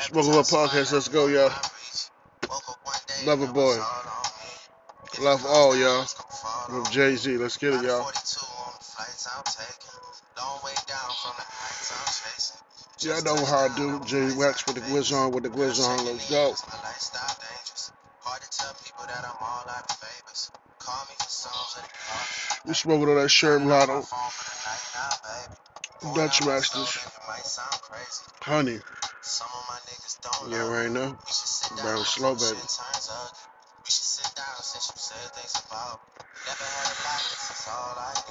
Smoking Up Podcast, let's go, y'all. Love a boy. Love all, y'all. From Jay Z, let's get it, y'all. Y'all know how I do. Jay Wax with the Gwiz on, with the Gwiz on, let's go. We smoking on that Sherm Lotto. Dutch Masters. Honey. Yeah, right now. Brown slow, baby.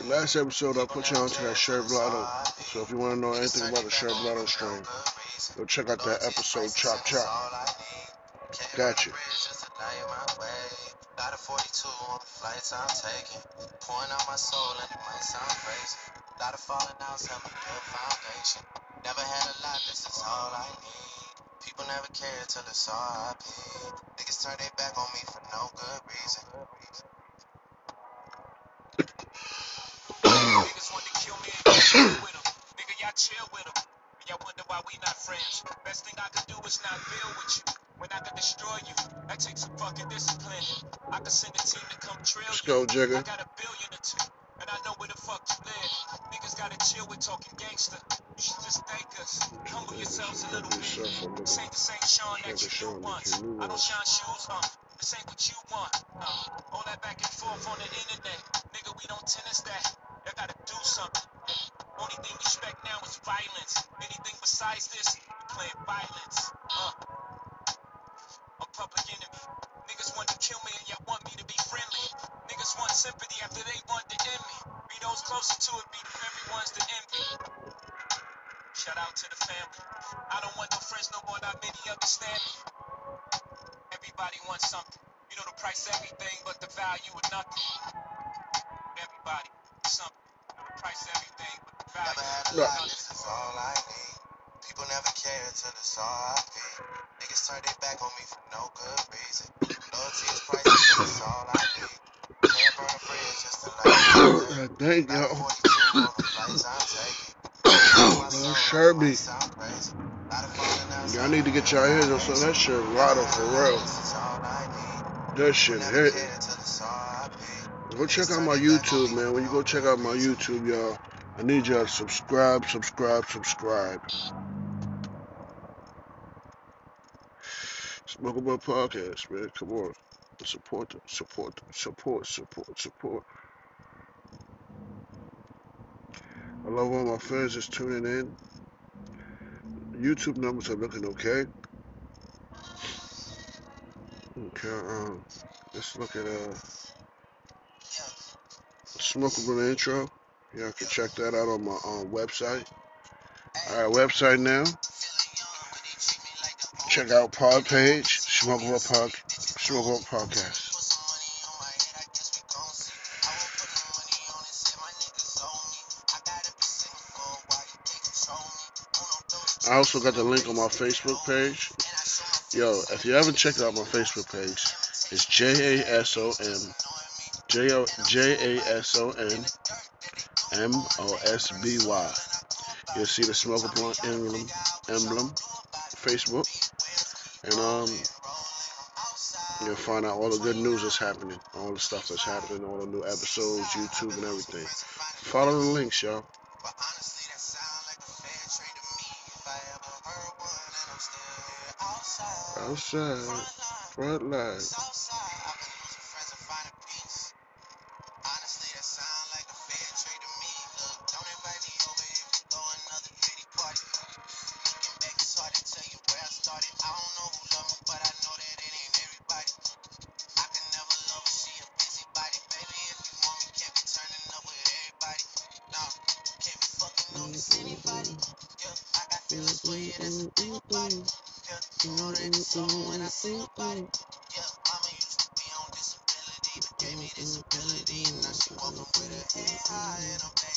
Last episode, I put you on to that Sherm Lotto. So if you want to know anything about the Sherm Lotto strain, go check out that episode, Chop Chop. Gotcha. Got a 42 on the flights I'm taking. Pouring out my soul and it might sound crazy. Lot of falling out, help me build foundation. Never had a lot, this is all I need. People never care till it's all I pay. Niggas turn their back on me for no good reason. Niggas want to kill me and chill with them. Nigga, y'all chill with them. Y'all wonder why we not friends. Best thing I could do is not build with you. When I can destroy you, that takes some fucking discipline. I can send a team to come trail Let's you. Go, Jigga. I got a billion or two, and I know where the fuck you live. Niggas gotta chill with talking gangster. You should just thank us. Humble yourselves a little bit. This ain't the same Sean that you knew once. I don't shine shoes, huh? This ain't what you want. Uh, all that back and forth on the internet. Nigga, we don't tennis that. You gotta do something. Only thing we expect now is violence. Anything besides this, we playing violence. Sympathy after they want to end me. Be those closer to it, be the very ones to envy. Shout out to the family. I don't want no friends no more, not many understand me. Everybody wants something. You know the price everything, but the value of nothing. Everybody, something. The price everything, but the value of nothing. This is all I need. People never care till it's all I pay. Niggas turn their back on me for no good reason. Loyalty is priceless, that's all I need. A bridge just to you. Sherby. Y'all need to get y'all hands on some that shit Lotto for real. That shit hit. Go check out my YouTube, man. When you go check out my YouTube, y'all, I need y'all to subscribe, subscribe, subscribe. Smoke About Podcast, man. Come on. Support them. Support them. Support, support, support. I love all my fans that's tuning in. YouTube numbers are looking okay. Okay, um, let's look at uh, Smokable intro. Y'all can check that out on my um, website. Alright, website now check out Pod Page, Smoke Up Pod, Smoke Up Podcast. I also got the link on my Facebook page. Yo, if you haven't checked out my Facebook page, it's J A S O N J O J A S O N M O S B Y. You'll see the smoke blunt emblem emblem Facebook. And um, you'll find out all the good news that's happening, all the stuff that's happening, all the new episodes, YouTube, and everything. Follow the links, y'all. Outside, front line. don't miss anybody. Yeah, I got feelings for you, that's a thing. Yeah, you know that it's when I sing about. Yeah, mama used to be on disability, but gave me this ability. Now she walking with her head high, and I'm back.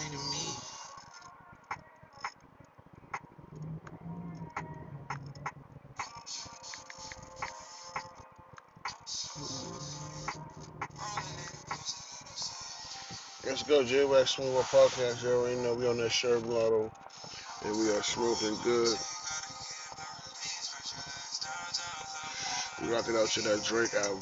go, J Wax Smooth Podcast. You already know we on that shirt blotto and we are smoking good. We rocking out to that Drake album.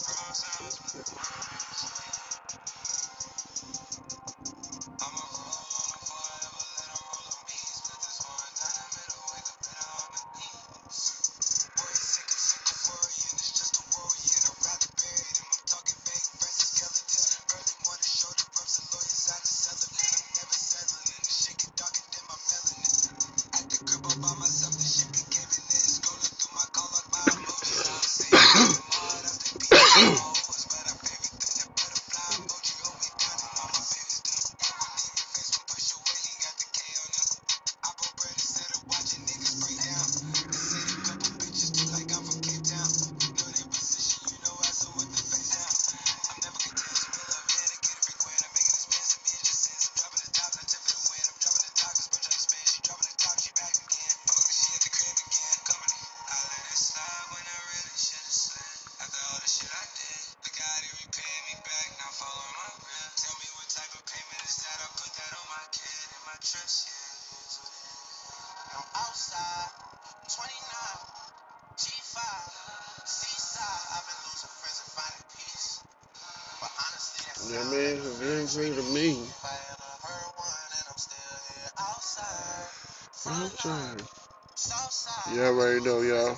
outside, 29, G5, seaside. I've been losing friends and finding peace. But honestly, that's yeah, man, revenge ain't to me. If I ever heard one and I'm still here outside, front line, south. Yeah, right already y'all.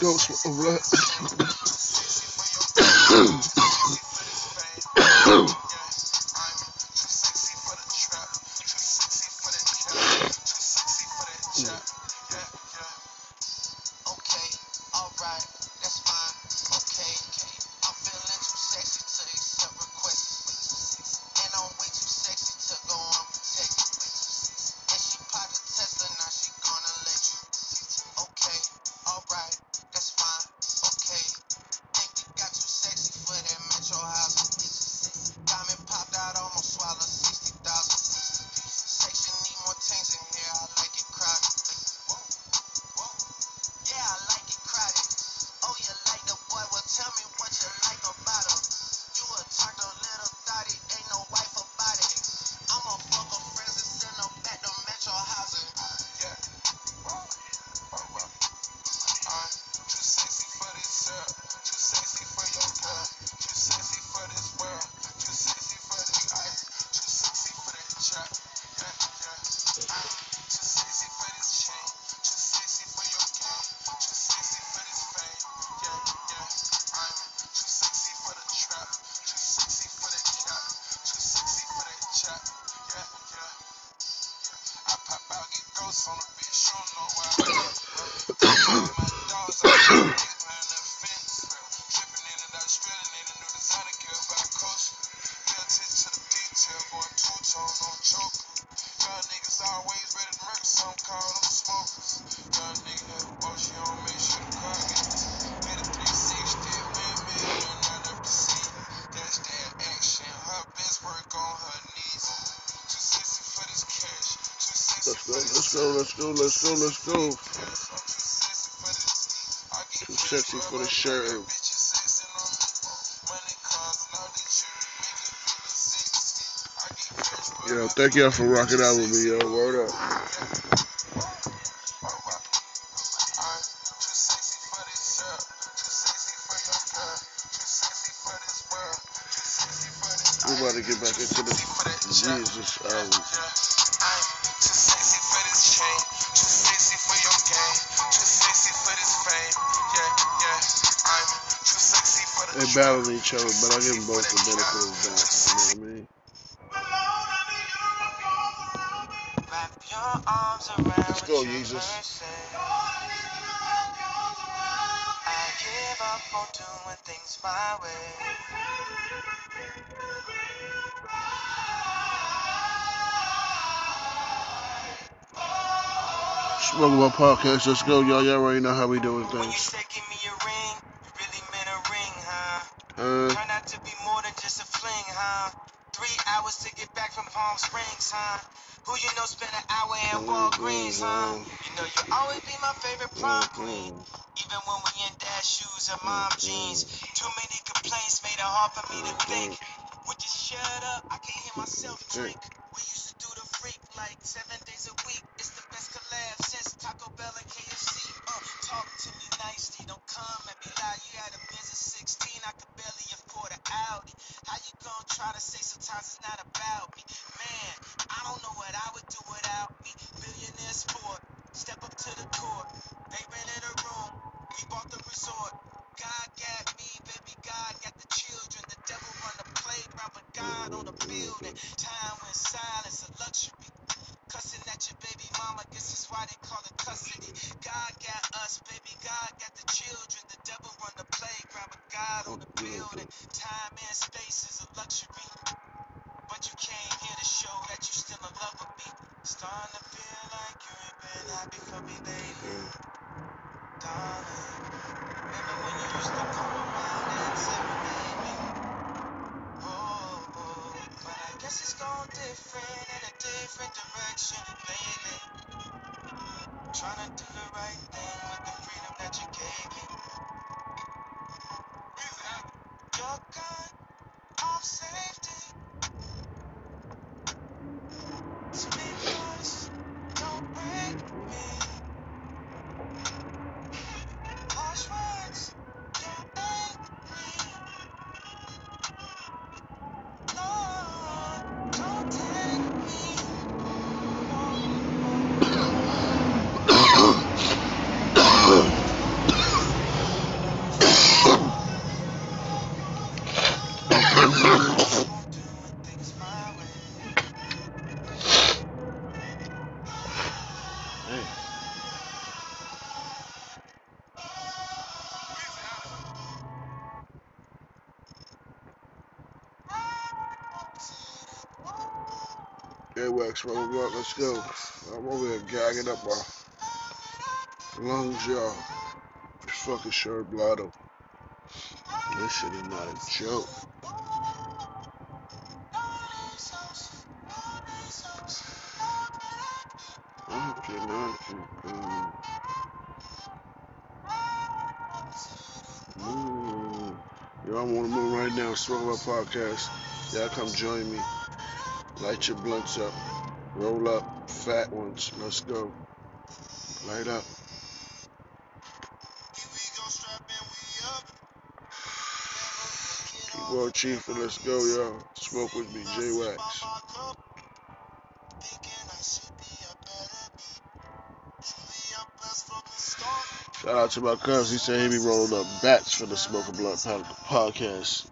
Ghost go, let's go, let's go, let's go. Too sexy for the shirt. Yo, thank y'all for rocking out with me, yo. Word up. We about to get back into the Jesus album. They battle each other, but I give them both the benefit of the doubt. You know what I mean? Let's go, Jesus. I give up on doing things my way. Smoke About Podcast. Let's go, y'all. Y'all already know how we doing things. Huh? Three hours to get back from Palm Springs, huh? Who you know spent an hour in Walgreens, huh? You know you'll always be my favorite prom queen. Even when we in dad shoes and mom jeans. Too many complaints made it hard for me to think. Would you shut up? I can't hear myself drink. We used to do the freak like seven days a week. It's the best collab since Taco Bell and Yeah, Wax, roll up. Let's go. I'm over here gagging up my lungs, y'all. Fucking shirt blotto. This shit is not a joke. Man. Mm, I'm on the move right now. Smoke my podcast. Y'all come join me. Light your blunts up. Roll up. Fat ones. Let's go. Light up. Keyboard Chief, and let's go, y'all. Smoke with me, J Wax. Shout out to my cousin. He said he be rolling up bats for the Smoker Blunt pod- podcast.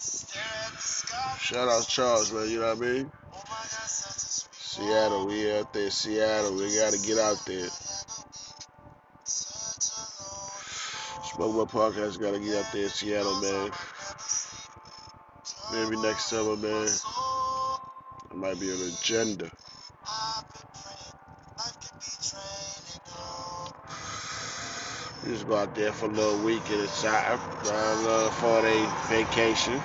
Shout out to Charles, man. You know what I mean? Seattle, we out there. Seattle, we gotta get out there. Smoke My Podcast gotta get out there, Seattle, man. Maybe next summer, man. It might be an agenda. Just go out there for a little week at a time, a little four day vacation.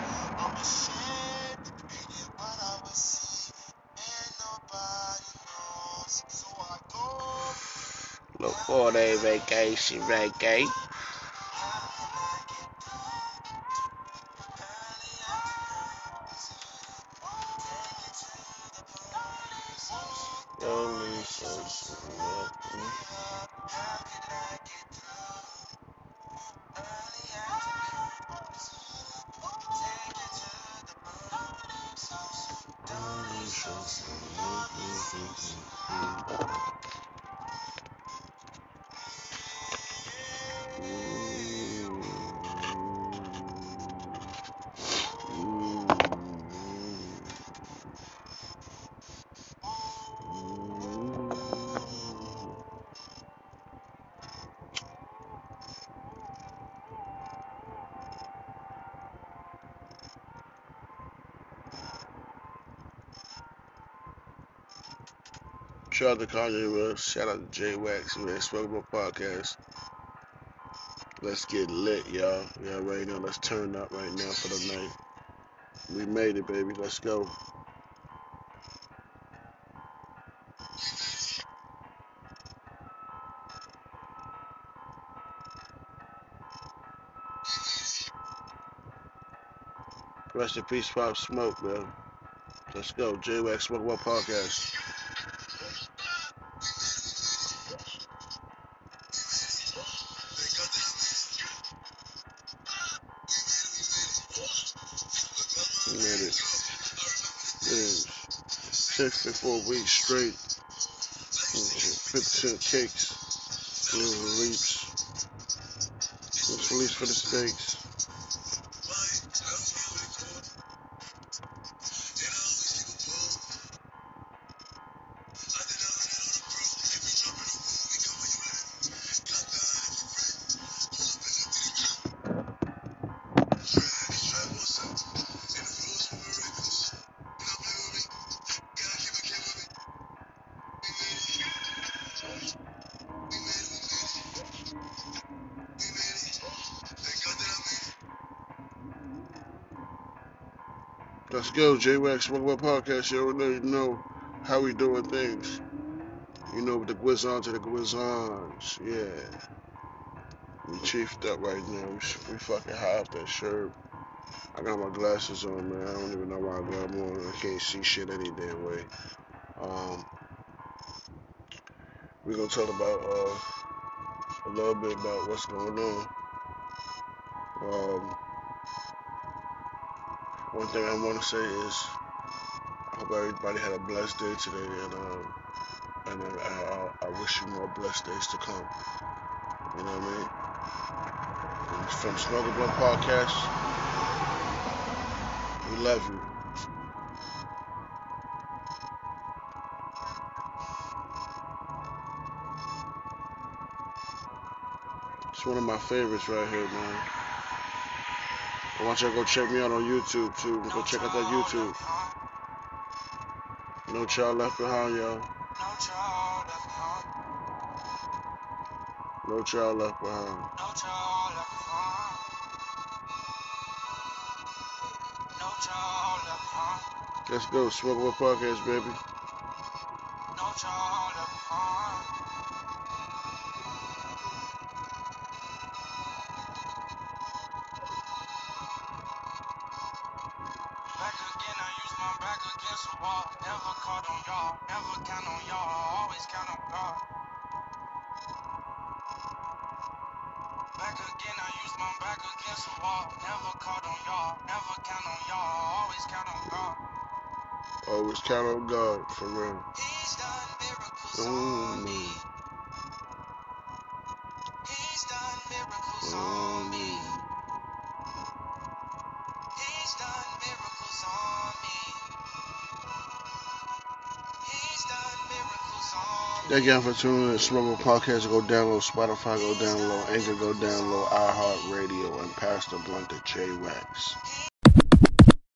Four day vacation, vacate. Shout out to Kanye West. Shout out to J Wax, man. Smokable Podcast. Let's get lit, y'all. Y'all right now. Let's turn up right now for the night. We made it, baby. Let's go. Rest in peace, Pop Smoke, man. Let's go. J Wax Smoke Smokable Podcast. Made it. Man, 64 weeks straight. Mm-hmm. 50 cent cakes. Mm-hmm. Little leaps. Little leaps for the steaks. Let's go, J Wax Smokable Podcast. You already know how we doing things. You know, with the Guizons to the Guizons. Yeah. We chiefed up right now. We, we fucking high off that shirt. I got my glasses on, man. I don't even know why I got them on. I can't see shit any damn way. Um, we're gonna talk about uh, a little bit about what's going on. Um, one thing I want to say is I hope everybody had a blessed day today, and um, and I, I, I wish you more blessed days to come. You know what I mean? And from Smokable Blunt Podcast, we love you. It's one of my favorites right here, man. I want y'all to go check me out on YouTube too. Go check out that YouTube. No child left behind, y'all. No child left behind. Let's go, Smokable Podcast, baby. Back Caught on y'all, never count on y'all, always count on God. Back again, I use my back against the wall. Never caught on y'all, never count on y'all, always count on God. Always count on God, for real. He's done miracles On on me. He's done miracles On on me. Thank y'all for tuning in to Smokable Podcast. Go download Spotify, go download Anchor, go download iHeartRadio, and Pastor Blunt to J Wax.